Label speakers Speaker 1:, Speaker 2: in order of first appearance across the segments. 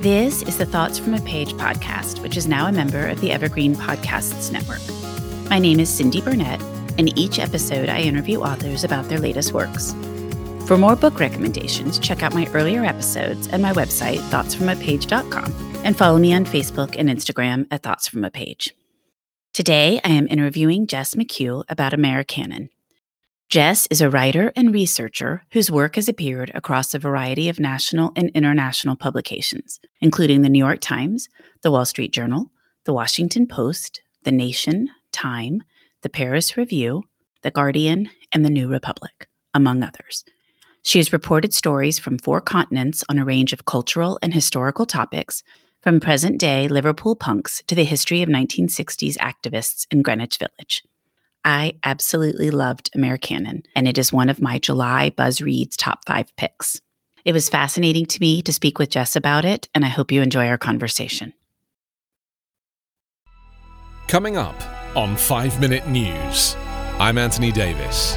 Speaker 1: This is the Thoughts from a Page podcast, which is now a member of the Evergreen Podcasts Network. My name is Cindy Burnett, and each episode I interview authors about their latest works. For more book recommendations, check out my earlier episodes and my website, thoughtsfromapage.com, and follow me on Facebook and Instagram at Thoughts From A Page. Today, I am interviewing Jess McHugh about Americanon. Jess is a writer and researcher whose work has appeared across a variety of national and international publications, including the New York Times, the Wall Street Journal, the Washington Post, the Nation, Time, the Paris Review, the Guardian, and the New Republic, among others. She has reported stories from four continents on a range of cultural and historical topics, from present day Liverpool punks to the history of 1960s activists in Greenwich Village. I absolutely loved Americanon, and it is one of my July Buzz Reads top five picks. It was fascinating to me to speak with Jess about it, and I hope you enjoy our conversation.
Speaker 2: Coming up on 5 Minute News, I'm Anthony Davis.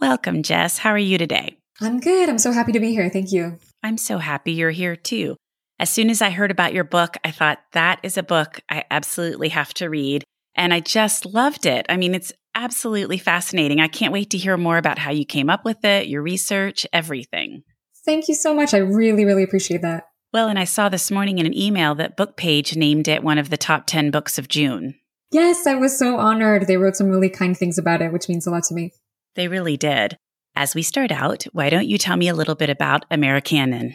Speaker 1: Welcome, Jess. How are you today?
Speaker 3: I'm good. I'm so happy to be here. Thank you.
Speaker 1: I'm so happy you're here too. As soon as I heard about your book, I thought that is a book I absolutely have to read. And I just loved it. I mean, it's absolutely fascinating. I can't wait to hear more about how you came up with it, your research, everything.
Speaker 3: Thank you so much. I really, really appreciate that.
Speaker 1: Well, and I saw this morning in an email that Bookpage named it one of the top 10 books of June.
Speaker 3: Yes, I was so honored. They wrote some really kind things about it, which means a lot to me.
Speaker 1: They really did. As we start out, why don't you tell me a little bit about Americanon?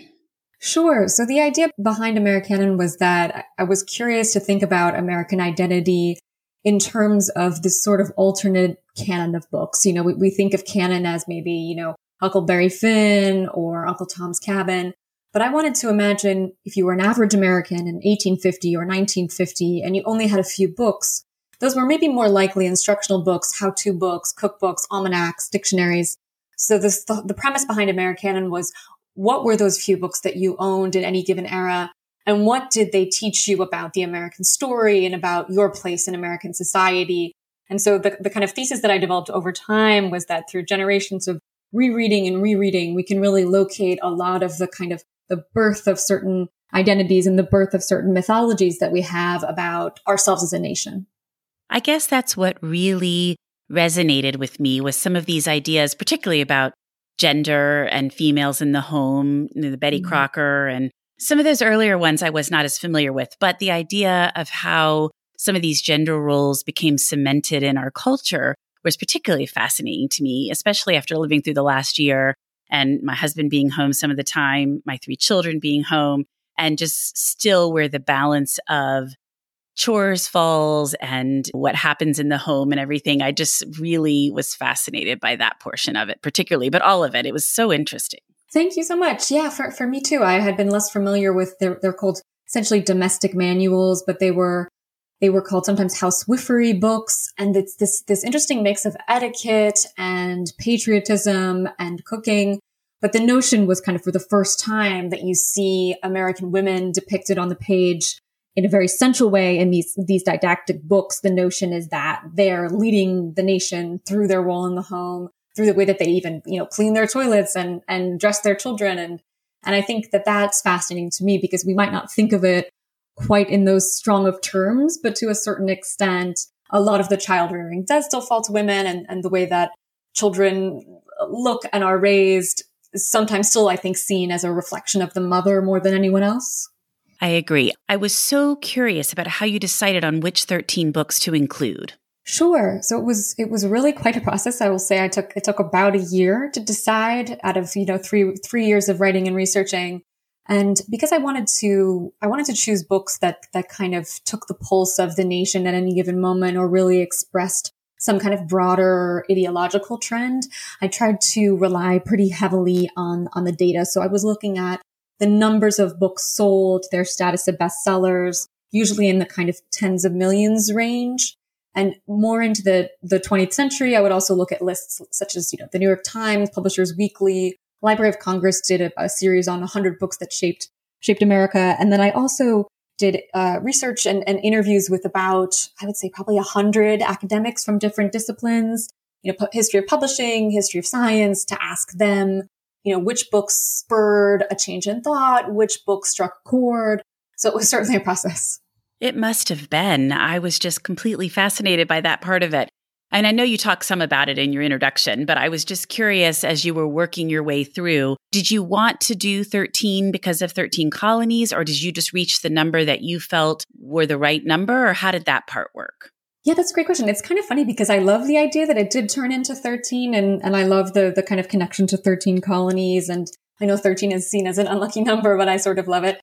Speaker 3: Sure. So the idea behind Americanon was that I was curious to think about American identity in terms of this sort of alternate canon of books. You know, we, we think of canon as maybe, you know, Huckleberry Finn or Uncle Tom's Cabin. But I wanted to imagine if you were an average American in 1850 or 1950 and you only had a few books, those were maybe more likely instructional books, how-to books, cookbooks, almanacs, dictionaries. So this, the, the premise behind Americanon was what were those few books that you owned in any given era? And what did they teach you about the American story and about your place in American society? And so the, the kind of thesis that I developed over time was that through generations of rereading and rereading, we can really locate a lot of the kind of the birth of certain identities and the birth of certain mythologies that we have about ourselves as a nation.
Speaker 1: I guess that's what really resonated with me with some of these ideas, particularly about gender and females in the home, you know, the Betty mm-hmm. Crocker and some of those earlier ones I was not as familiar with, but the idea of how some of these gender roles became cemented in our culture was particularly fascinating to me, especially after living through the last year and my husband being home some of the time, my three children being home, and just still where the balance of chores falls and what happens in the home and everything. I just really was fascinated by that portion of it, particularly, but all of it. It was so interesting.
Speaker 3: Thank you so much. Yeah, for, for me too. I had been less familiar with they're, they're called essentially domestic manuals, but they were they were called sometimes housewifery books. And it's this this interesting mix of etiquette and patriotism and cooking. But the notion was kind of for the first time that you see American women depicted on the page in a very central way in these these didactic books the notion is that they're leading the nation through their role in the home through the way that they even you know clean their toilets and and dress their children. And and i think that that's fascinating to me because we might not think of it quite in those strong of terms but to a certain extent a lot of the child rearing does still fall to women and and the way that children look and are raised is sometimes still i think seen as a reflection of the mother more than anyone else
Speaker 1: I agree. I was so curious about how you decided on which 13 books to include.
Speaker 3: Sure. So it was it was really quite a process. I will say I took it took about a year to decide out of, you know, 3 3 years of writing and researching. And because I wanted to I wanted to choose books that that kind of took the pulse of the nation at any given moment or really expressed some kind of broader ideological trend, I tried to rely pretty heavily on on the data. So I was looking at the numbers of books sold, their status of bestsellers, usually in the kind of tens of millions range. And more into the, the 20th century, I would also look at lists such as, you know, the New York Times, Publishers Weekly, Library of Congress did a, a series on 100 books that shaped, shaped America. And then I also did uh, research and, and, interviews with about, I would say probably 100 academics from different disciplines, you know, history of publishing, history of science to ask them, you know, which books spurred a change in thought, which book struck a chord. So it was certainly a process.
Speaker 1: It must have been. I was just completely fascinated by that part of it. And I know you talk some about it in your introduction, but I was just curious as you were working your way through, did you want to do 13 because of 13 colonies, or did you just reach the number that you felt were the right number, or how did that part work?
Speaker 3: Yeah, that's a great question. It's kind of funny because I love the idea that it did turn into 13 and, and I love the, the kind of connection to 13 colonies. And I know 13 is seen as an unlucky number, but I sort of love it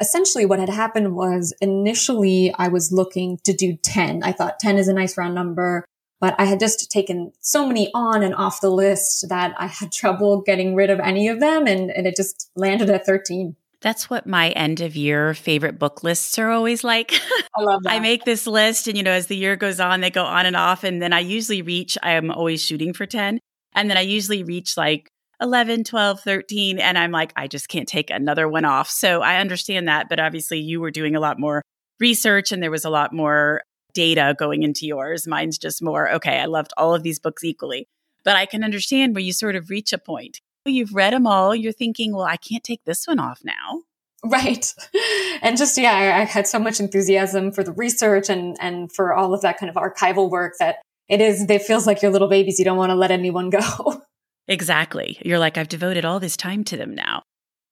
Speaker 3: essentially what had happened was initially I was looking to do 10. I thought 10 is a nice round number, but I had just taken so many on and off the list that I had trouble getting rid of any of them. And, and it just landed at 13.
Speaker 1: That's what my end of year favorite book lists are always like.
Speaker 3: I love that.
Speaker 1: I make this list and, you know, as the year goes on, they go on and off. And then I usually reach, I am always shooting for 10. And then I usually reach like 11, 12, 13. And I'm like, I just can't take another one off. So I understand that. But obviously, you were doing a lot more research and there was a lot more data going into yours. Mine's just more, okay, I loved all of these books equally. But I can understand where you sort of reach a point. You've read them all. You're thinking, well, I can't take this one off now.
Speaker 3: Right. And just, yeah, I, I had so much enthusiasm for the research and, and for all of that kind of archival work that it is, it feels like your little babies. You don't want to let anyone go.
Speaker 1: Exactly. You're like, I've devoted all this time to them now.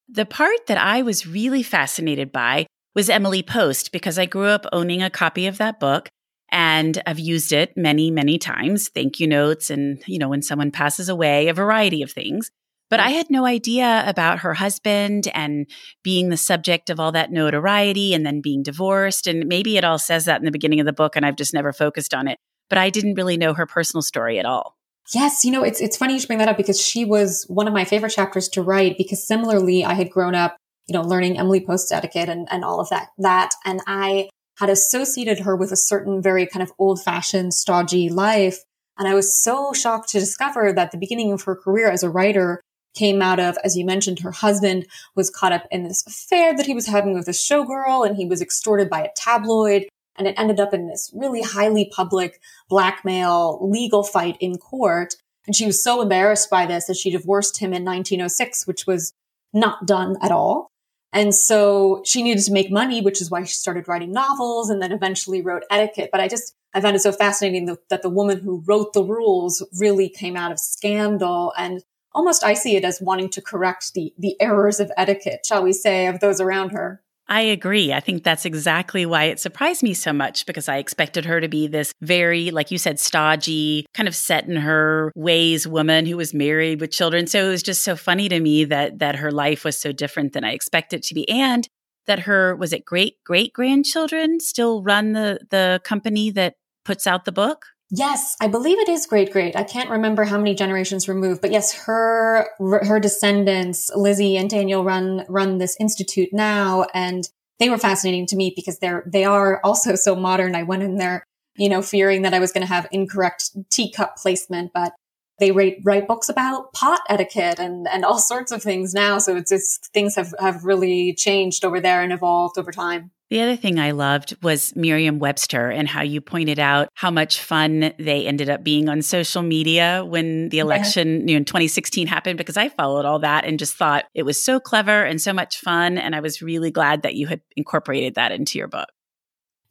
Speaker 1: The part that I was really fascinated by was Emily Post because I grew up owning a copy of that book and I've used it many, many times. Thank you notes and, you know, when someone passes away, a variety of things. But I had no idea about her husband and being the subject of all that notoriety and then being divorced. And maybe it all says that in the beginning of the book and I've just never focused on it. But I didn't really know her personal story at all.
Speaker 3: Yes, you know, it's it's funny you should bring that up because she was one of my favorite chapters to write because similarly I had grown up, you know, learning Emily Post etiquette and, and all of that that. And I had associated her with a certain very kind of old fashioned, stodgy life. And I was so shocked to discover that the beginning of her career as a writer came out of, as you mentioned, her husband was caught up in this affair that he was having with a showgirl and he was extorted by a tabloid. And it ended up in this really highly public blackmail legal fight in court. And she was so embarrassed by this that she divorced him in 1906, which was not done at all. And so she needed to make money, which is why she started writing novels and then eventually wrote etiquette. But I just, I found it so fascinating that, that the woman who wrote the rules really came out of scandal and almost I see it as wanting to correct the, the errors of etiquette, shall we say, of those around her.
Speaker 1: I agree. I think that's exactly why it surprised me so much because I expected her to be this very, like you said, stodgy, kind of set in her ways woman who was married with children. So it was just so funny to me that that her life was so different than I expected it to be. And that her was it great great grandchildren still run the the company that puts out the book?
Speaker 3: Yes, I believe it is great great. I can't remember how many generations removed, but yes, her her descendants, Lizzie and Daniel run run this institute now and they were fascinating to me because they're they are also so modern. I went in there, you know, fearing that I was going to have incorrect teacup placement, but they write, write books about pot etiquette and, and all sorts of things now. So it's just things have, have really changed over there and evolved over time.
Speaker 1: The other thing I loved was Merriam Webster and how you pointed out how much fun they ended up being on social media when the election yeah. you know, in 2016 happened, because I followed all that and just thought it was so clever and so much fun. And I was really glad that you had incorporated that into your book.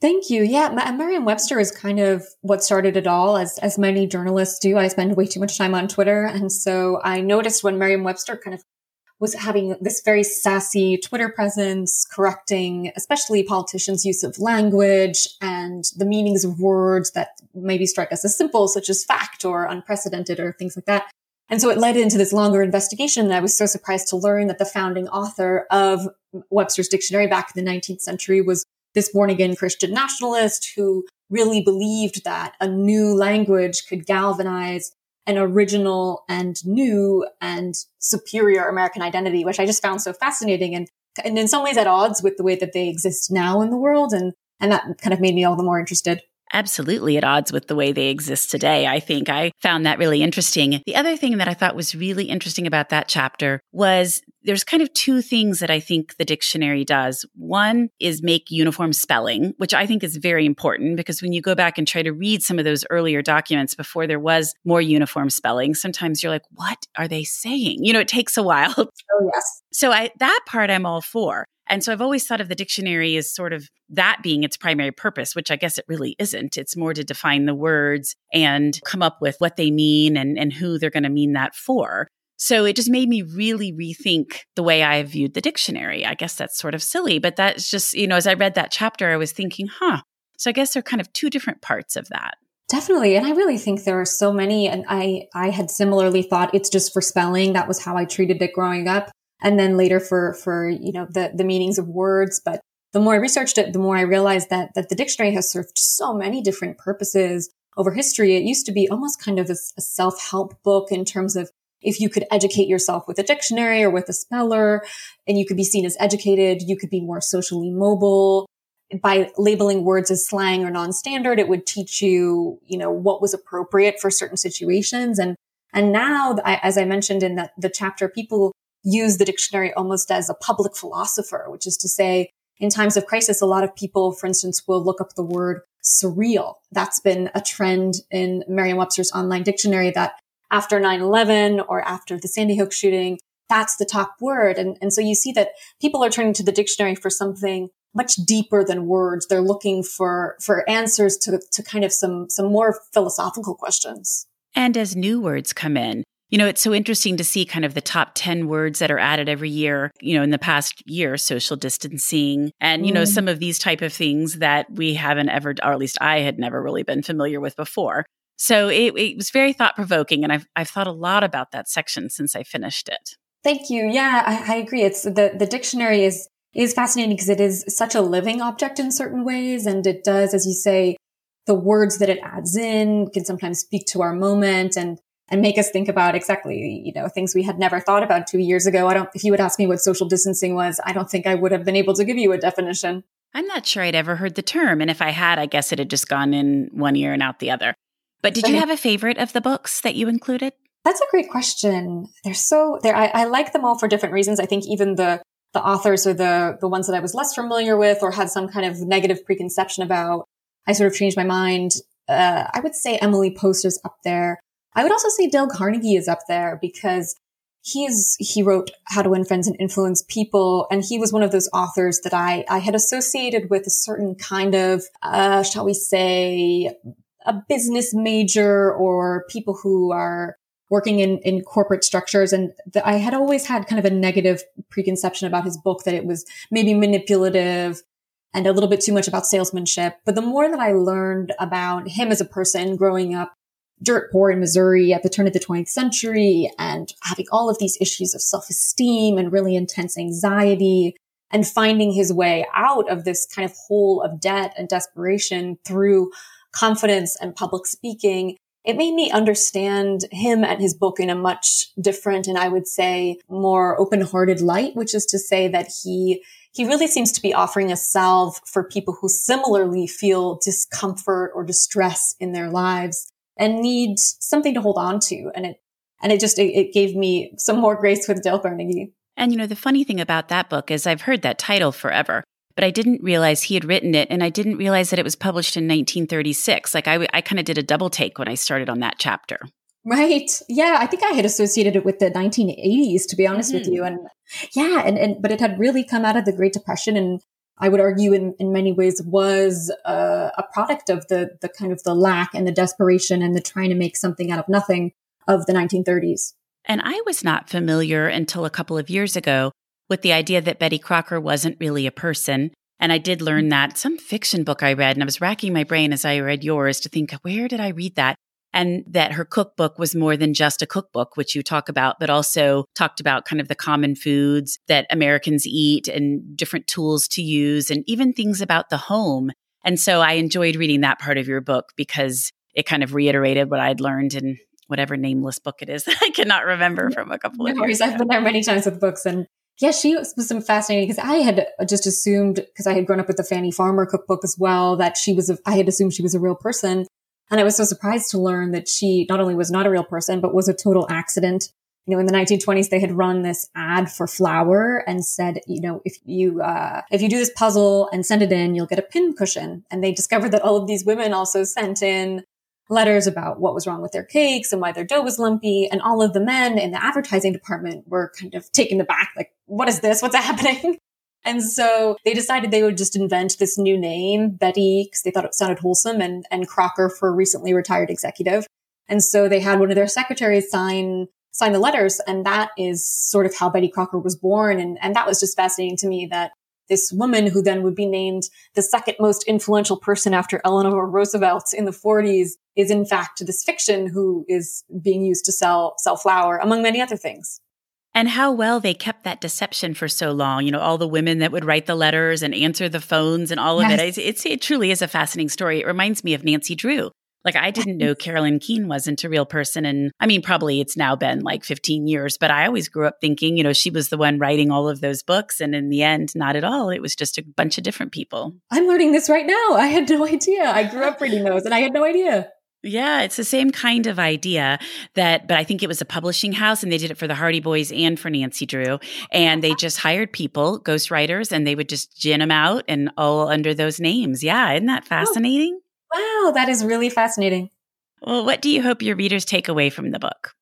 Speaker 3: Thank you. Yeah, Merriam-Webster is kind of what started it all, as as many journalists do. I spend way too much time on Twitter, and so I noticed when Merriam-Webster kind of was having this very sassy Twitter presence, correcting especially politicians' use of language and the meanings of words that maybe strike us as simple, such as fact or unprecedented or things like that. And so it led into this longer investigation. And I was so surprised to learn that the founding author of Webster's dictionary back in the 19th century was this born again Christian nationalist who really believed that a new language could galvanize an original and new and superior American identity, which I just found so fascinating and, and in some ways at odds with the way that they exist now in the world. And, and that kind of made me all the more interested
Speaker 1: absolutely at odds with the way they exist today. I think I found that really interesting. The other thing that I thought was really interesting about that chapter was there's kind of two things that I think the dictionary does. One is make uniform spelling, which I think is very important because when you go back and try to read some of those earlier documents before there was more uniform spelling, sometimes you're like, what are they saying? You know, it takes a while.
Speaker 3: Oh, yes.
Speaker 1: So I, that part I'm all for. And so I've always thought of the dictionary as sort of that being its primary purpose, which I guess it really isn't. It's more to define the words and come up with what they mean and, and who they're going to mean that for. So it just made me really rethink the way I viewed the dictionary. I guess that's sort of silly, but that's just, you know, as I read that chapter, I was thinking, huh. So I guess there are kind of two different parts of that.
Speaker 3: Definitely. And I really think there are so many. And I, I had similarly thought it's just for spelling. That was how I treated it growing up and then later for for you know the the meanings of words but the more i researched it the more i realized that that the dictionary has served so many different purposes over history it used to be almost kind of a, a self-help book in terms of if you could educate yourself with a dictionary or with a speller and you could be seen as educated you could be more socially mobile by labeling words as slang or non-standard it would teach you you know what was appropriate for certain situations and and now as i mentioned in the, the chapter people use the dictionary almost as a public philosopher, which is to say, in times of crisis, a lot of people, for instance, will look up the word surreal. That's been a trend in Merriam-Webster's online dictionary that after 9-11 or after the Sandy Hook shooting, that's the top word. And, and so you see that people are turning to the dictionary for something much deeper than words. They're looking for, for answers to, to kind of some, some more philosophical questions.
Speaker 1: And as new words come in, you know, it's so interesting to see kind of the top 10 words that are added every year, you know, in the past year, social distancing and, you mm. know, some of these type of things that we haven't ever, or at least I had never really been familiar with before. So it, it was very thought provoking. And I've, I've thought a lot about that section since I finished it.
Speaker 3: Thank you. Yeah, I, I agree. It's the, the dictionary is, is fascinating because it is such a living object in certain ways. And it does, as you say, the words that it adds in can sometimes speak to our moment and and make us think about exactly, you know, things we had never thought about two years ago. I don't, if you would ask me what social distancing was, I don't think I would have been able to give you a definition.
Speaker 1: I'm not sure I'd ever heard the term. And if I had, I guess it had just gone in one ear and out the other. But did you have a favorite of the books that you included?
Speaker 3: That's a great question. They're so there. I, I like them all for different reasons. I think even the the authors or the the ones that I was less familiar with or had some kind of negative preconception about, I sort of changed my mind. Uh, I would say Emily Post is up there. I would also say Dale Carnegie is up there because he is, he wrote How to Win Friends and Influence People. And he was one of those authors that I, I had associated with a certain kind of, uh, shall we say, a business major or people who are working in, in corporate structures. And the, I had always had kind of a negative preconception about his book that it was maybe manipulative and a little bit too much about salesmanship. But the more that I learned about him as a person growing up dirt poor in Missouri at the turn of the 20th century and having all of these issues of self-esteem and really intense anxiety and finding his way out of this kind of hole of debt and desperation through confidence and public speaking. It made me understand him and his book in a much different and I would say more open-hearted light, which is to say that he he really seems to be offering a salve for people who similarly feel discomfort or distress in their lives and need something to hold on to. And it, and it just, it, it gave me some more grace with Dale Carnegie.
Speaker 1: And you know, the funny thing about that book is I've heard that title forever, but I didn't realize he had written it. And I didn't realize that it was published in 1936. Like I, I kind of did a double take when I started on that chapter.
Speaker 3: Right. Yeah. I think I had associated it with the 1980s, to be honest mm-hmm. with you. And yeah. And, and, but it had really come out of the Great Depression and I would argue in, in many ways was a, a product of the, the kind of the lack and the desperation and the trying to make something out of nothing of the 1930s.
Speaker 1: And I was not familiar until a couple of years ago with the idea that Betty Crocker wasn't really a person. And I did learn that some fiction book I read, and I was racking my brain as I read yours to think, where did I read that? and that her cookbook was more than just a cookbook, which you talk about, but also talked about kind of the common foods that Americans eat and different tools to use and even things about the home. And so I enjoyed reading that part of your book because it kind of reiterated what I'd learned in whatever nameless book it is that I cannot remember from a couple
Speaker 3: no
Speaker 1: of years.
Speaker 3: I've been there many times with books and yeah, she was some fascinating because I had just assumed because I had grown up with the Fannie Farmer cookbook as well that she was a, I had assumed she was a real person. And I was so surprised to learn that she not only was not a real person, but was a total accident. You know, in the 1920s, they had run this ad for flour and said, you know, if you, uh, if you do this puzzle and send it in, you'll get a pin cushion. And they discovered that all of these women also sent in letters about what was wrong with their cakes and why their dough was lumpy. And all of the men in the advertising department were kind of taken aback, like, what is this? What's happening? And so they decided they would just invent this new name, Betty, because they thought it sounded wholesome, and, and Crocker for a recently retired executive. And so they had one of their secretaries sign sign the letters, and that is sort of how Betty Crocker was born. And, and that was just fascinating to me that this woman who then would be named the second most influential person after Eleanor Roosevelt in the 40s is in fact this fiction who is being used to sell sell flour among many other things.
Speaker 1: And how well they kept that deception for so long. You know, all the women that would write the letters and answer the phones and all of yes. it. It's, it's, it truly is a fascinating story. It reminds me of Nancy Drew. Like I didn't know Carolyn Keene wasn't a real person. And I mean, probably it's now been like 15 years, but I always grew up thinking, you know, she was the one writing all of those books. And in the end, not at all. It was just a bunch of different people.
Speaker 3: I'm learning this right now. I had no idea. I grew up reading those and I had no idea.
Speaker 1: Yeah, it's the same kind of idea that, but I think it was a publishing house and they did it for the Hardy Boys and for Nancy Drew. And they just hired people, ghostwriters, and they would just gin them out and all under those names. Yeah, isn't that oh. fascinating?
Speaker 3: Wow, that is really fascinating.
Speaker 1: Well, what do you hope your readers take away from the book?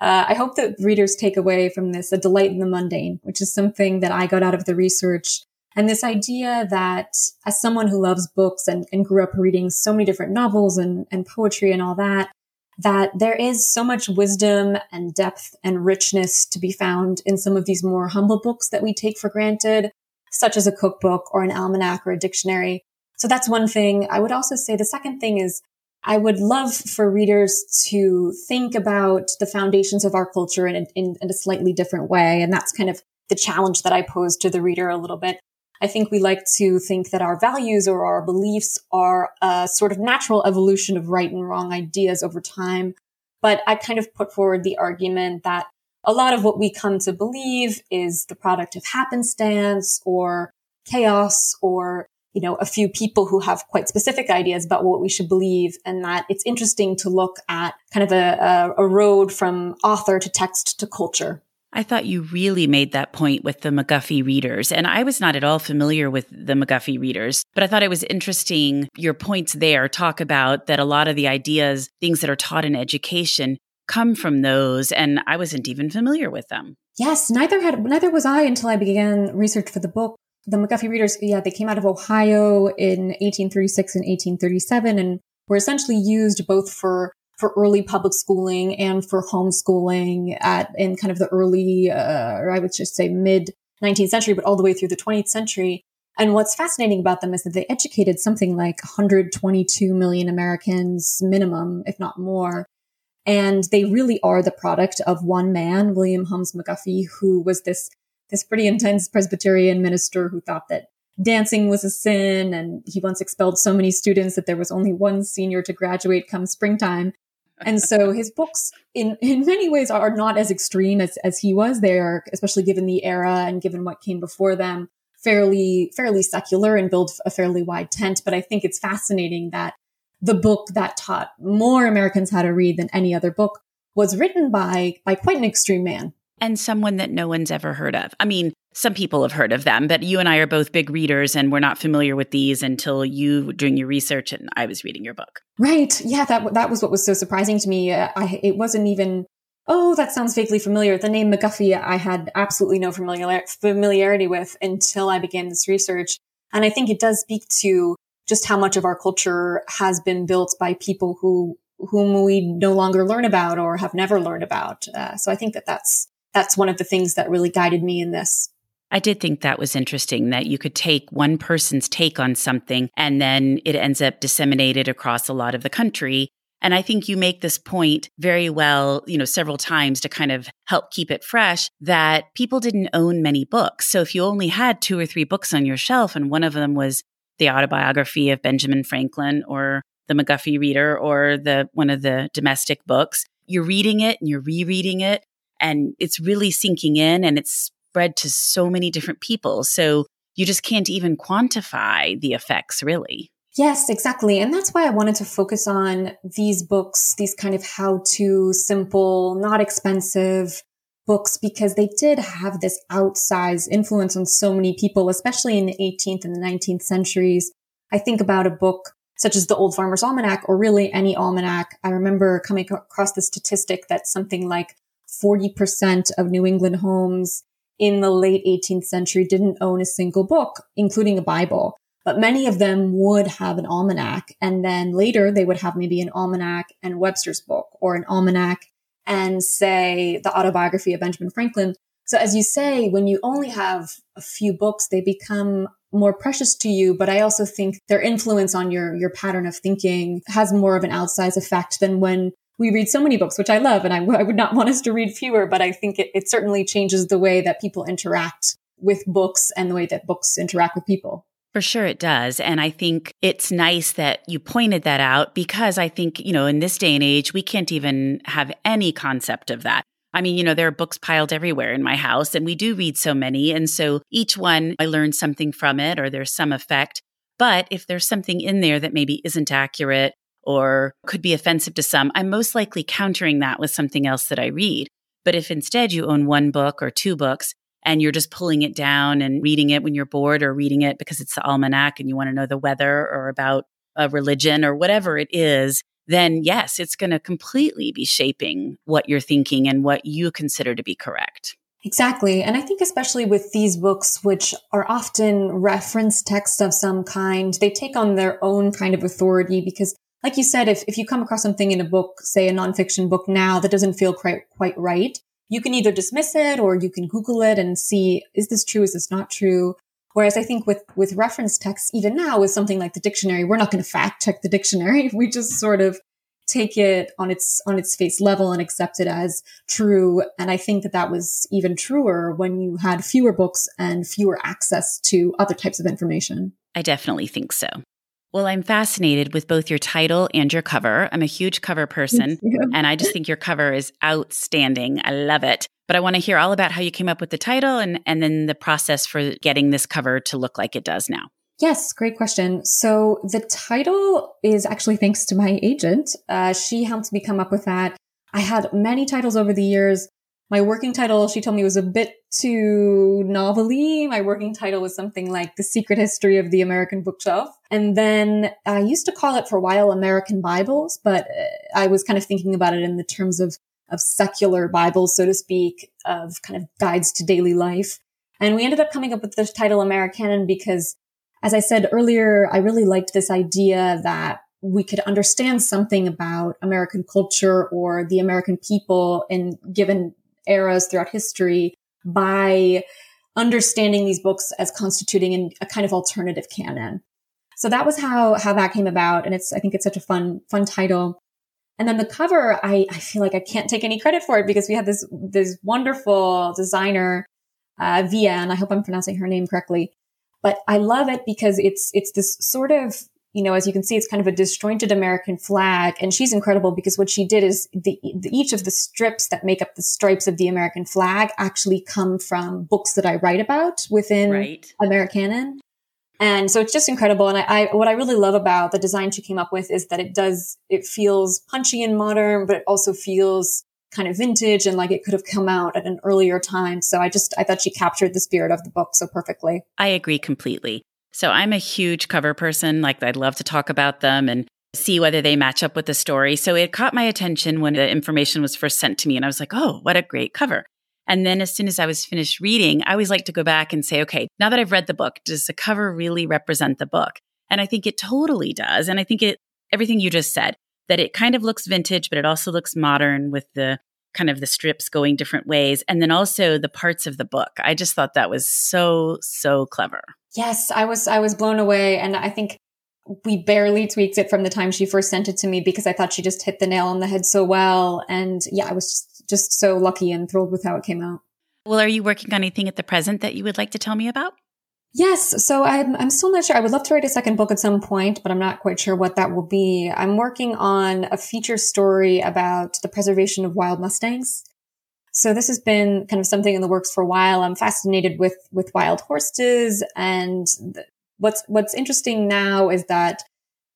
Speaker 3: Uh, I hope that readers take away from this a delight in the mundane, which is something that I got out of the research. And this idea that as someone who loves books and, and grew up reading so many different novels and, and poetry and all that, that there is so much wisdom and depth and richness to be found in some of these more humble books that we take for granted, such as a cookbook or an almanac or a dictionary. So that's one thing. I would also say the second thing is I would love for readers to think about the foundations of our culture in in, in a slightly different way. And that's kind of the challenge that I pose to the reader a little bit. I think we like to think that our values or our beliefs are a sort of natural evolution of right and wrong ideas over time. But I kind of put forward the argument that a lot of what we come to believe is the product of happenstance or chaos or you know, a few people who have quite specific ideas about what we should believe and that it's interesting to look at kind of a, a, a road from author to text to culture.
Speaker 1: I thought you really made that point with the McGuffey readers. And I was not at all familiar with the McGuffey readers, but I thought it was interesting. Your points there talk about that a lot of the ideas, things that are taught in education, come from those. And I wasn't even familiar with them.
Speaker 3: Yes, neither had neither was I until I began research for the book the McGuffey readers, yeah, they came out of Ohio in 1836 and 1837 and were essentially used both for for early public schooling and for homeschooling at in kind of the early, uh, or I would just say mid 19th century, but all the way through the 20th century. And what's fascinating about them is that they educated something like 122 million Americans minimum, if not more. And they really are the product of one man, William Holmes McGuffey, who was this this pretty intense Presbyterian minister who thought that dancing was a sin. And he once expelled so many students that there was only one senior to graduate come springtime. And so his books in, in many ways are not as extreme as, as he was. They are, especially given the era and given what came before them, fairly, fairly secular and build a fairly wide tent. But I think it's fascinating that the book that taught more Americans how to read than any other book was written by, by quite an extreme man
Speaker 1: and someone that no one's ever heard of. I mean, some people have heard of them, but you and I are both big readers and we're not familiar with these until you doing your research and I was reading your book.
Speaker 3: Right. Yeah, that that was what was so surprising to me. Uh, I it wasn't even oh, that sounds vaguely familiar. The name McGuffey I had absolutely no familiar, familiarity with until I began this research. And I think it does speak to just how much of our culture has been built by people who whom we no longer learn about or have never learned about. Uh, so I think that that's that's one of the things that really guided me in this.
Speaker 1: I did think that was interesting that you could take one person's take on something and then it ends up disseminated across a lot of the country. And I think you make this point very well, you know, several times to kind of help keep it fresh that people didn't own many books. So if you only had two or three books on your shelf and one of them was the autobiography of Benjamin Franklin or the McGuffey reader or the one of the domestic books, you're reading it and you're rereading it and it's really sinking in and it's spread to so many different people. So you just can't even quantify the effects really.
Speaker 3: Yes, exactly. And that's why I wanted to focus on these books, these kind of how to simple, not expensive books, because they did have this outsized influence on so many people, especially in the 18th and the 19th centuries. I think about a book such as the Old Farmer's Almanac or really any almanac. I remember coming across the statistic that something like 40% of New England homes in the late 18th century didn't own a single book, including a Bible but many of them would have an almanac. And then later they would have maybe an almanac and Webster's book or an almanac and say the autobiography of Benjamin Franklin. So as you say, when you only have a few books, they become more precious to you. But I also think their influence on your, your pattern of thinking has more of an outsized effect than when we read so many books, which I love. And I, I would not want us to read fewer, but I think it, it certainly changes the way that people interact with books and the way that books interact with people.
Speaker 1: For sure it does. And I think it's nice that you pointed that out because I think, you know, in this day and age, we can't even have any concept of that. I mean, you know, there are books piled everywhere in my house and we do read so many. And so each one, I learn something from it or there's some effect. But if there's something in there that maybe isn't accurate or could be offensive to some, I'm most likely countering that with something else that I read. But if instead you own one book or two books, and you're just pulling it down and reading it when you're bored or reading it because it's the almanac and you want to know the weather or about a religion or whatever it is, then yes, it's going to completely be shaping what you're thinking and what you consider to be correct.
Speaker 3: Exactly. And I think especially with these books, which are often reference texts of some kind, they take on their own kind of authority because like you said, if, if you come across something in a book, say a nonfiction book now that doesn't feel quite, quite right, you can either dismiss it or you can Google it and see, is this true? Is this not true? Whereas I think with, with reference texts, even now with something like the dictionary, we're not going to fact check the dictionary. We just sort of take it on its, on its face level and accept it as true. And I think that that was even truer when you had fewer books and fewer access to other types of information.
Speaker 1: I definitely think so. Well, I'm fascinated with both your title and your cover. I'm a huge cover person, and I just think your cover is outstanding. I love it. But I want to hear all about how you came up with the title and, and then the process for getting this cover to look like it does now.
Speaker 3: Yes, great question. So the title is actually thanks to my agent. Uh, she helped me come up with that. I had many titles over the years. My working title, she told me, was a bit too novelty. My working title was something like The Secret History of the American Bookshelf. And then I used to call it for a while American Bibles, but uh, I was kind of thinking about it in the terms of, of secular Bibles, so to speak, of kind of guides to daily life. And we ended up coming up with the title Americanon because, as I said earlier, I really liked this idea that we could understand something about American culture or the American people in given eras throughout history by understanding these books as constituting a kind of alternative canon. So that was how, how that came about. And it's, I think it's such a fun, fun title. And then the cover, I, I feel like I can't take any credit for it because we had this, this wonderful designer, uh, Via, and I hope I'm pronouncing her name correctly. But I love it because it's, it's this sort of you know, as you can see, it's kind of a disjointed American flag. And she's incredible because what she did is the, the, each of the strips that make up the stripes of the American flag actually come from books that I write about within right. Americanon. And so it's just incredible. And I, I, what I really love about the design she came up with is that it does, it feels punchy and modern, but it also feels kind of vintage and like it could have come out at an earlier time. So I just, I thought she captured the spirit of the book so perfectly.
Speaker 1: I agree completely. So I'm a huge cover person. Like I'd love to talk about them and see whether they match up with the story. So it caught my attention when the information was first sent to me and I was like, oh, what a great cover. And then as soon as I was finished reading, I always like to go back and say, okay, now that I've read the book, does the cover really represent the book? And I think it totally does. And I think it, everything you just said, that it kind of looks vintage, but it also looks modern with the kind of the strips going different ways. And then also the parts of the book. I just thought that was so, so clever.
Speaker 3: Yes, I was I was blown away and I think we barely tweaked it from the time she first sent it to me because I thought she just hit the nail on the head so well and yeah, I was just just so lucky and thrilled with how it came out.
Speaker 1: Well, are you working on anything at the present that you would like to tell me about?
Speaker 3: Yes. So I'm, I'm still not sure. I would love to write a second book at some point, but I'm not quite sure what that will be. I'm working on a feature story about the preservation of wild Mustangs. So this has been kind of something in the works for a while. I'm fascinated with, with wild horses. And th- what's, what's interesting now is that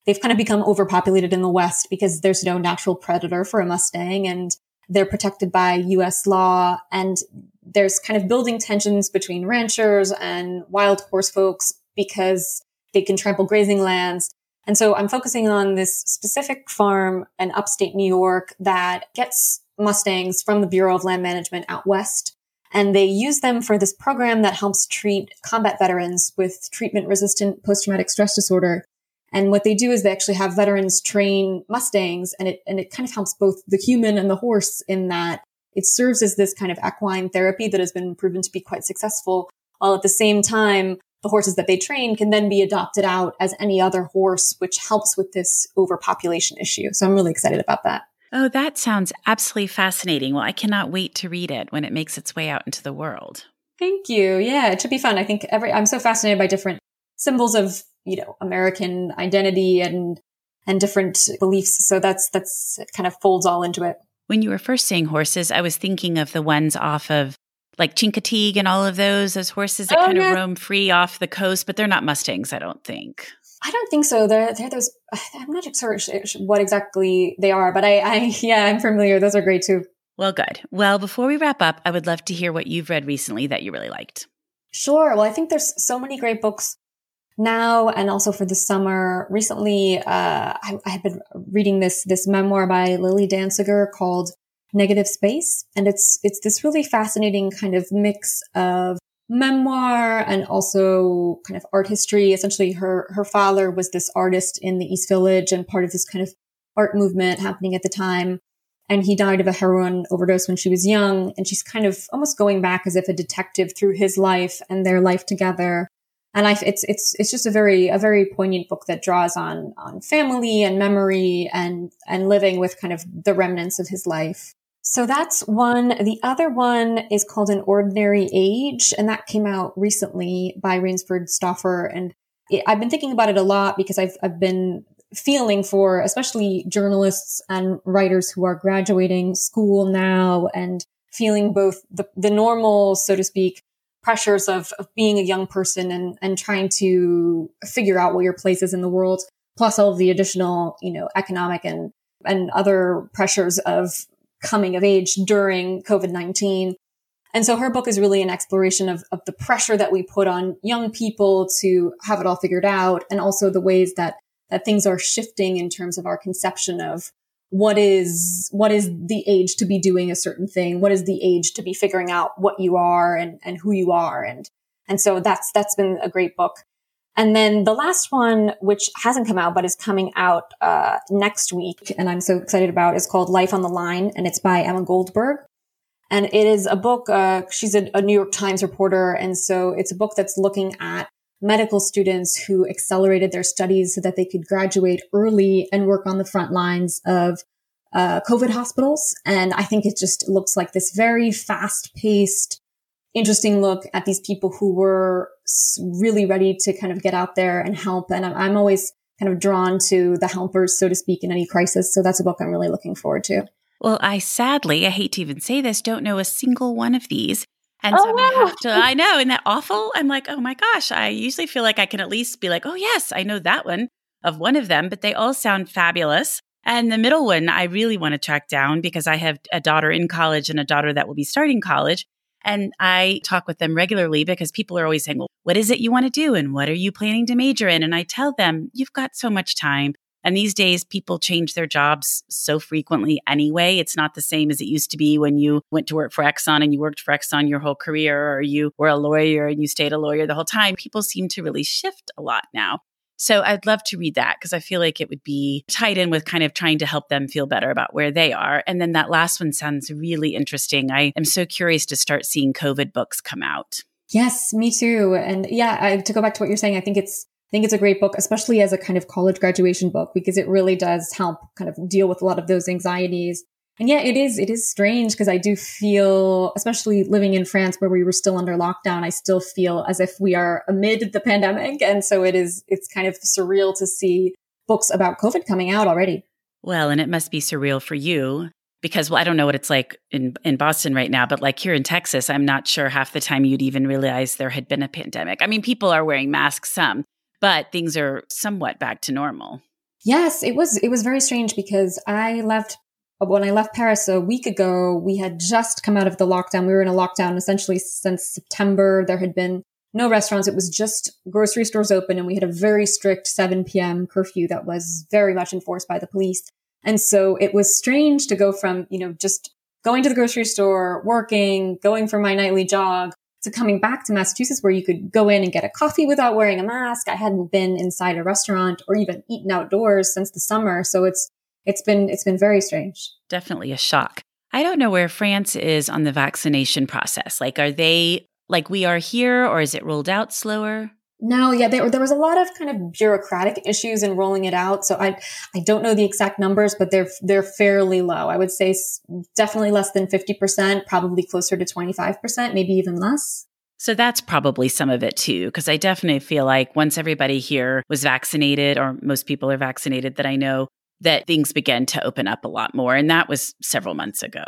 Speaker 3: they've kind of become overpopulated in the West because there's no natural predator for a Mustang and they're protected by US law. And there's kind of building tensions between ranchers and wild horse folks because they can trample grazing lands. And so I'm focusing on this specific farm in upstate New York that gets Mustangs from the Bureau of Land Management out west. And they use them for this program that helps treat combat veterans with treatment resistant post traumatic stress disorder. And what they do is they actually have veterans train Mustangs and it, and it kind of helps both the human and the horse in that it serves as this kind of equine therapy that has been proven to be quite successful, while at the same time, the horses that they train can then be adopted out as any other horse, which helps with this overpopulation issue. So I'm really excited about that.
Speaker 1: Oh, that sounds absolutely fascinating. Well, I cannot wait to read it when it makes its way out into the world.
Speaker 3: Thank you. Yeah, it should be fun. I think every I'm so fascinated by different symbols of, you know, American identity and and different beliefs. So that's that's it kind of folds all into it.
Speaker 1: When you were first saying horses, I was thinking of the ones off of like Chincoteague and all of those, those horses that oh, kind yeah. of roam free off the coast, but they're not Mustangs, I don't think.
Speaker 3: I don't think so. They're, they're those, I'm not sure what exactly they are, but I, I, yeah, I'm familiar. Those are great too.
Speaker 1: Well, good. Well, before we wrap up, I would love to hear what you've read recently that you really liked.
Speaker 3: Sure. Well, I think there's so many great books now and also for the summer. Recently, uh, I, I have been reading this, this memoir by Lilly Dancyger called Negative Space. And it's, it's this really fascinating kind of mix of memoir and also kind of art history. Essentially, her, her father was this artist in the East Village and part of this kind of art movement happening at the time. And he died of a heroin overdose when she was young. And she's kind of almost going back as if a detective through his life and their life together and I, it's it's it's just a very a very poignant book that draws on on family and memory and and living with kind of the remnants of his life. So that's one. The other one is called An Ordinary Age, and that came out recently by Rainesford Stauffer. And it, I've been thinking about it a lot because I've I've been feeling for especially journalists and writers who are graduating school now and feeling both the, the normal, so to speak, pressures of, of being a young person and, and trying to figure out what your place is in the world, plus all of the additional, you know, economic and, and other pressures of coming of age during COVID-19. And so her book is really an exploration of, of the pressure that we put on young people to have it all figured out and also the ways that, that things are shifting in terms of our conception of what is what is the age to be doing a certain thing? What is the age to be figuring out what you are and and who you are? And and so that's that's been a great book. And then the last one which hasn't come out but is coming out uh, next week and i'm so excited about is called life on the line and it's by emma goldberg. And it is a book uh, she's a, a new york times reporter and so it's a book that's looking at medical students who accelerated their studies so that they could graduate early and work on the front lines of uh, COVID hospitals. And I think it just looks like this very fast paced, interesting look at these people who were really ready to kind of get out there and help. And I'm, I'm always kind of drawn to the helpers, so to speak, in any crisis. So that's a book I'm really looking forward to.
Speaker 1: Well, I sadly, I hate to even say this, don't know a single one of these. And oh, so I have to, I know, isn't that awful? I'm like, oh my gosh, I usually feel like I can at least be like, oh, yes, I know that one of one of them, but they all sound fabulous. And the middle one, I really want to track down because I have a daughter in college and a daughter that will be starting college. And I talk with them regularly because people are always saying, well, what is it you want to do? And what are you planning to major in? And I tell them, you've got so much time. And these days, people change their jobs so frequently anyway. It's not the same as it used to be when you went to work for Exxon and you worked for Exxon your whole career, or you were a lawyer and you stayed a lawyer the whole time. People seem to really shift a lot now. So I'd love to read that because I feel like it would be tied in with kind of trying to help them feel better about where they are. And then that last one sounds really interesting. I am so curious to start seeing COVID books come out.
Speaker 3: Yes, me too. And yeah, I, to go back to what you're saying, I think it's I think it's a great book, especially as a kind of college graduation book, because it really does help kind of deal with a lot of those anxieties. And yeah, it is, it is strange because I do feel, especially living in France where we were still under lockdown, I still feel as if we are amid the pandemic. And so it is, it's kind of surreal to see books about COVID coming out already.
Speaker 1: Well, and it must be surreal for you because well, I don't know what it's like in, in Boston right now, but like here in Texas, I'm not sure half the time you'd even realize there had been a pandemic. I mean, people are wearing masks some, but things are somewhat back to normal.
Speaker 3: Yes, it was it was very strange because I left when I left Paris a week ago, we had just come out of the lockdown. We were in a lockdown essentially since September. There had been no restaurants. It was just grocery stores open and we had a very strict 7 p.m. curfew that was very much enforced by the police. And so it was strange to go from, you know, just going to the grocery store, working, going for my nightly jog to coming back to Massachusetts where you could go in and get a coffee without wearing a mask. I hadn't been inside a restaurant or even eaten outdoors since the summer. So it's, it's been it's been very strange.
Speaker 1: Definitely a shock. I don't know where France is on the vaccination process. Like are they like we are here or is it rolled out slower?
Speaker 3: No, yeah, there, there was a lot of kind of bureaucratic issues in rolling it out. So I, I don't know the exact numbers, but they're, they're fairly low. I would say definitely less than 50%, probably closer to 25%, maybe even less.
Speaker 1: So that's probably some of it too, because I definitely feel like once everybody here was vaccinated, or most people are vaccinated that I know, that things began to open up a lot more. And that was several months ago.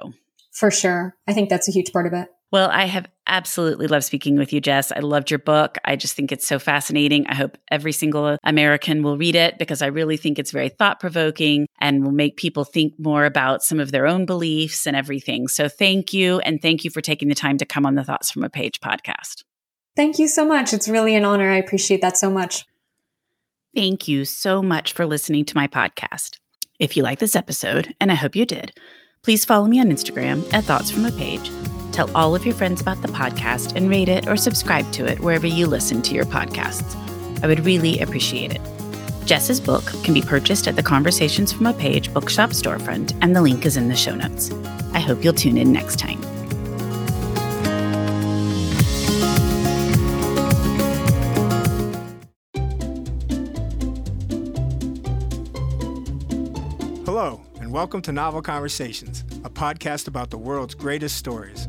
Speaker 3: For sure. I think that's a huge part of it.
Speaker 1: Well, I have absolutely loved speaking with you, Jess. I loved your book. I just think it's so fascinating. I hope every single American will read it because I really think it's very thought provoking and will make people think more about some of their own beliefs and everything. So thank you. And thank you for taking the time to come on the Thoughts from a Page podcast.
Speaker 3: Thank you so much. It's really an honor. I appreciate that so much.
Speaker 1: Thank you so much for listening to my podcast. If you like this episode, and I hope you did, please follow me on Instagram at Thoughts from a Page. Tell all of your friends about the podcast and rate it or subscribe to it wherever you listen to your podcasts. I would really appreciate it. Jess's book can be purchased at the Conversations from a Page bookshop storefront, and the link is in the show notes. I hope you'll tune in next time.
Speaker 4: Hello, and welcome to Novel Conversations, a podcast about the world's greatest stories.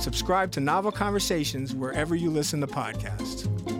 Speaker 4: Subscribe to Novel Conversations wherever you listen to podcasts.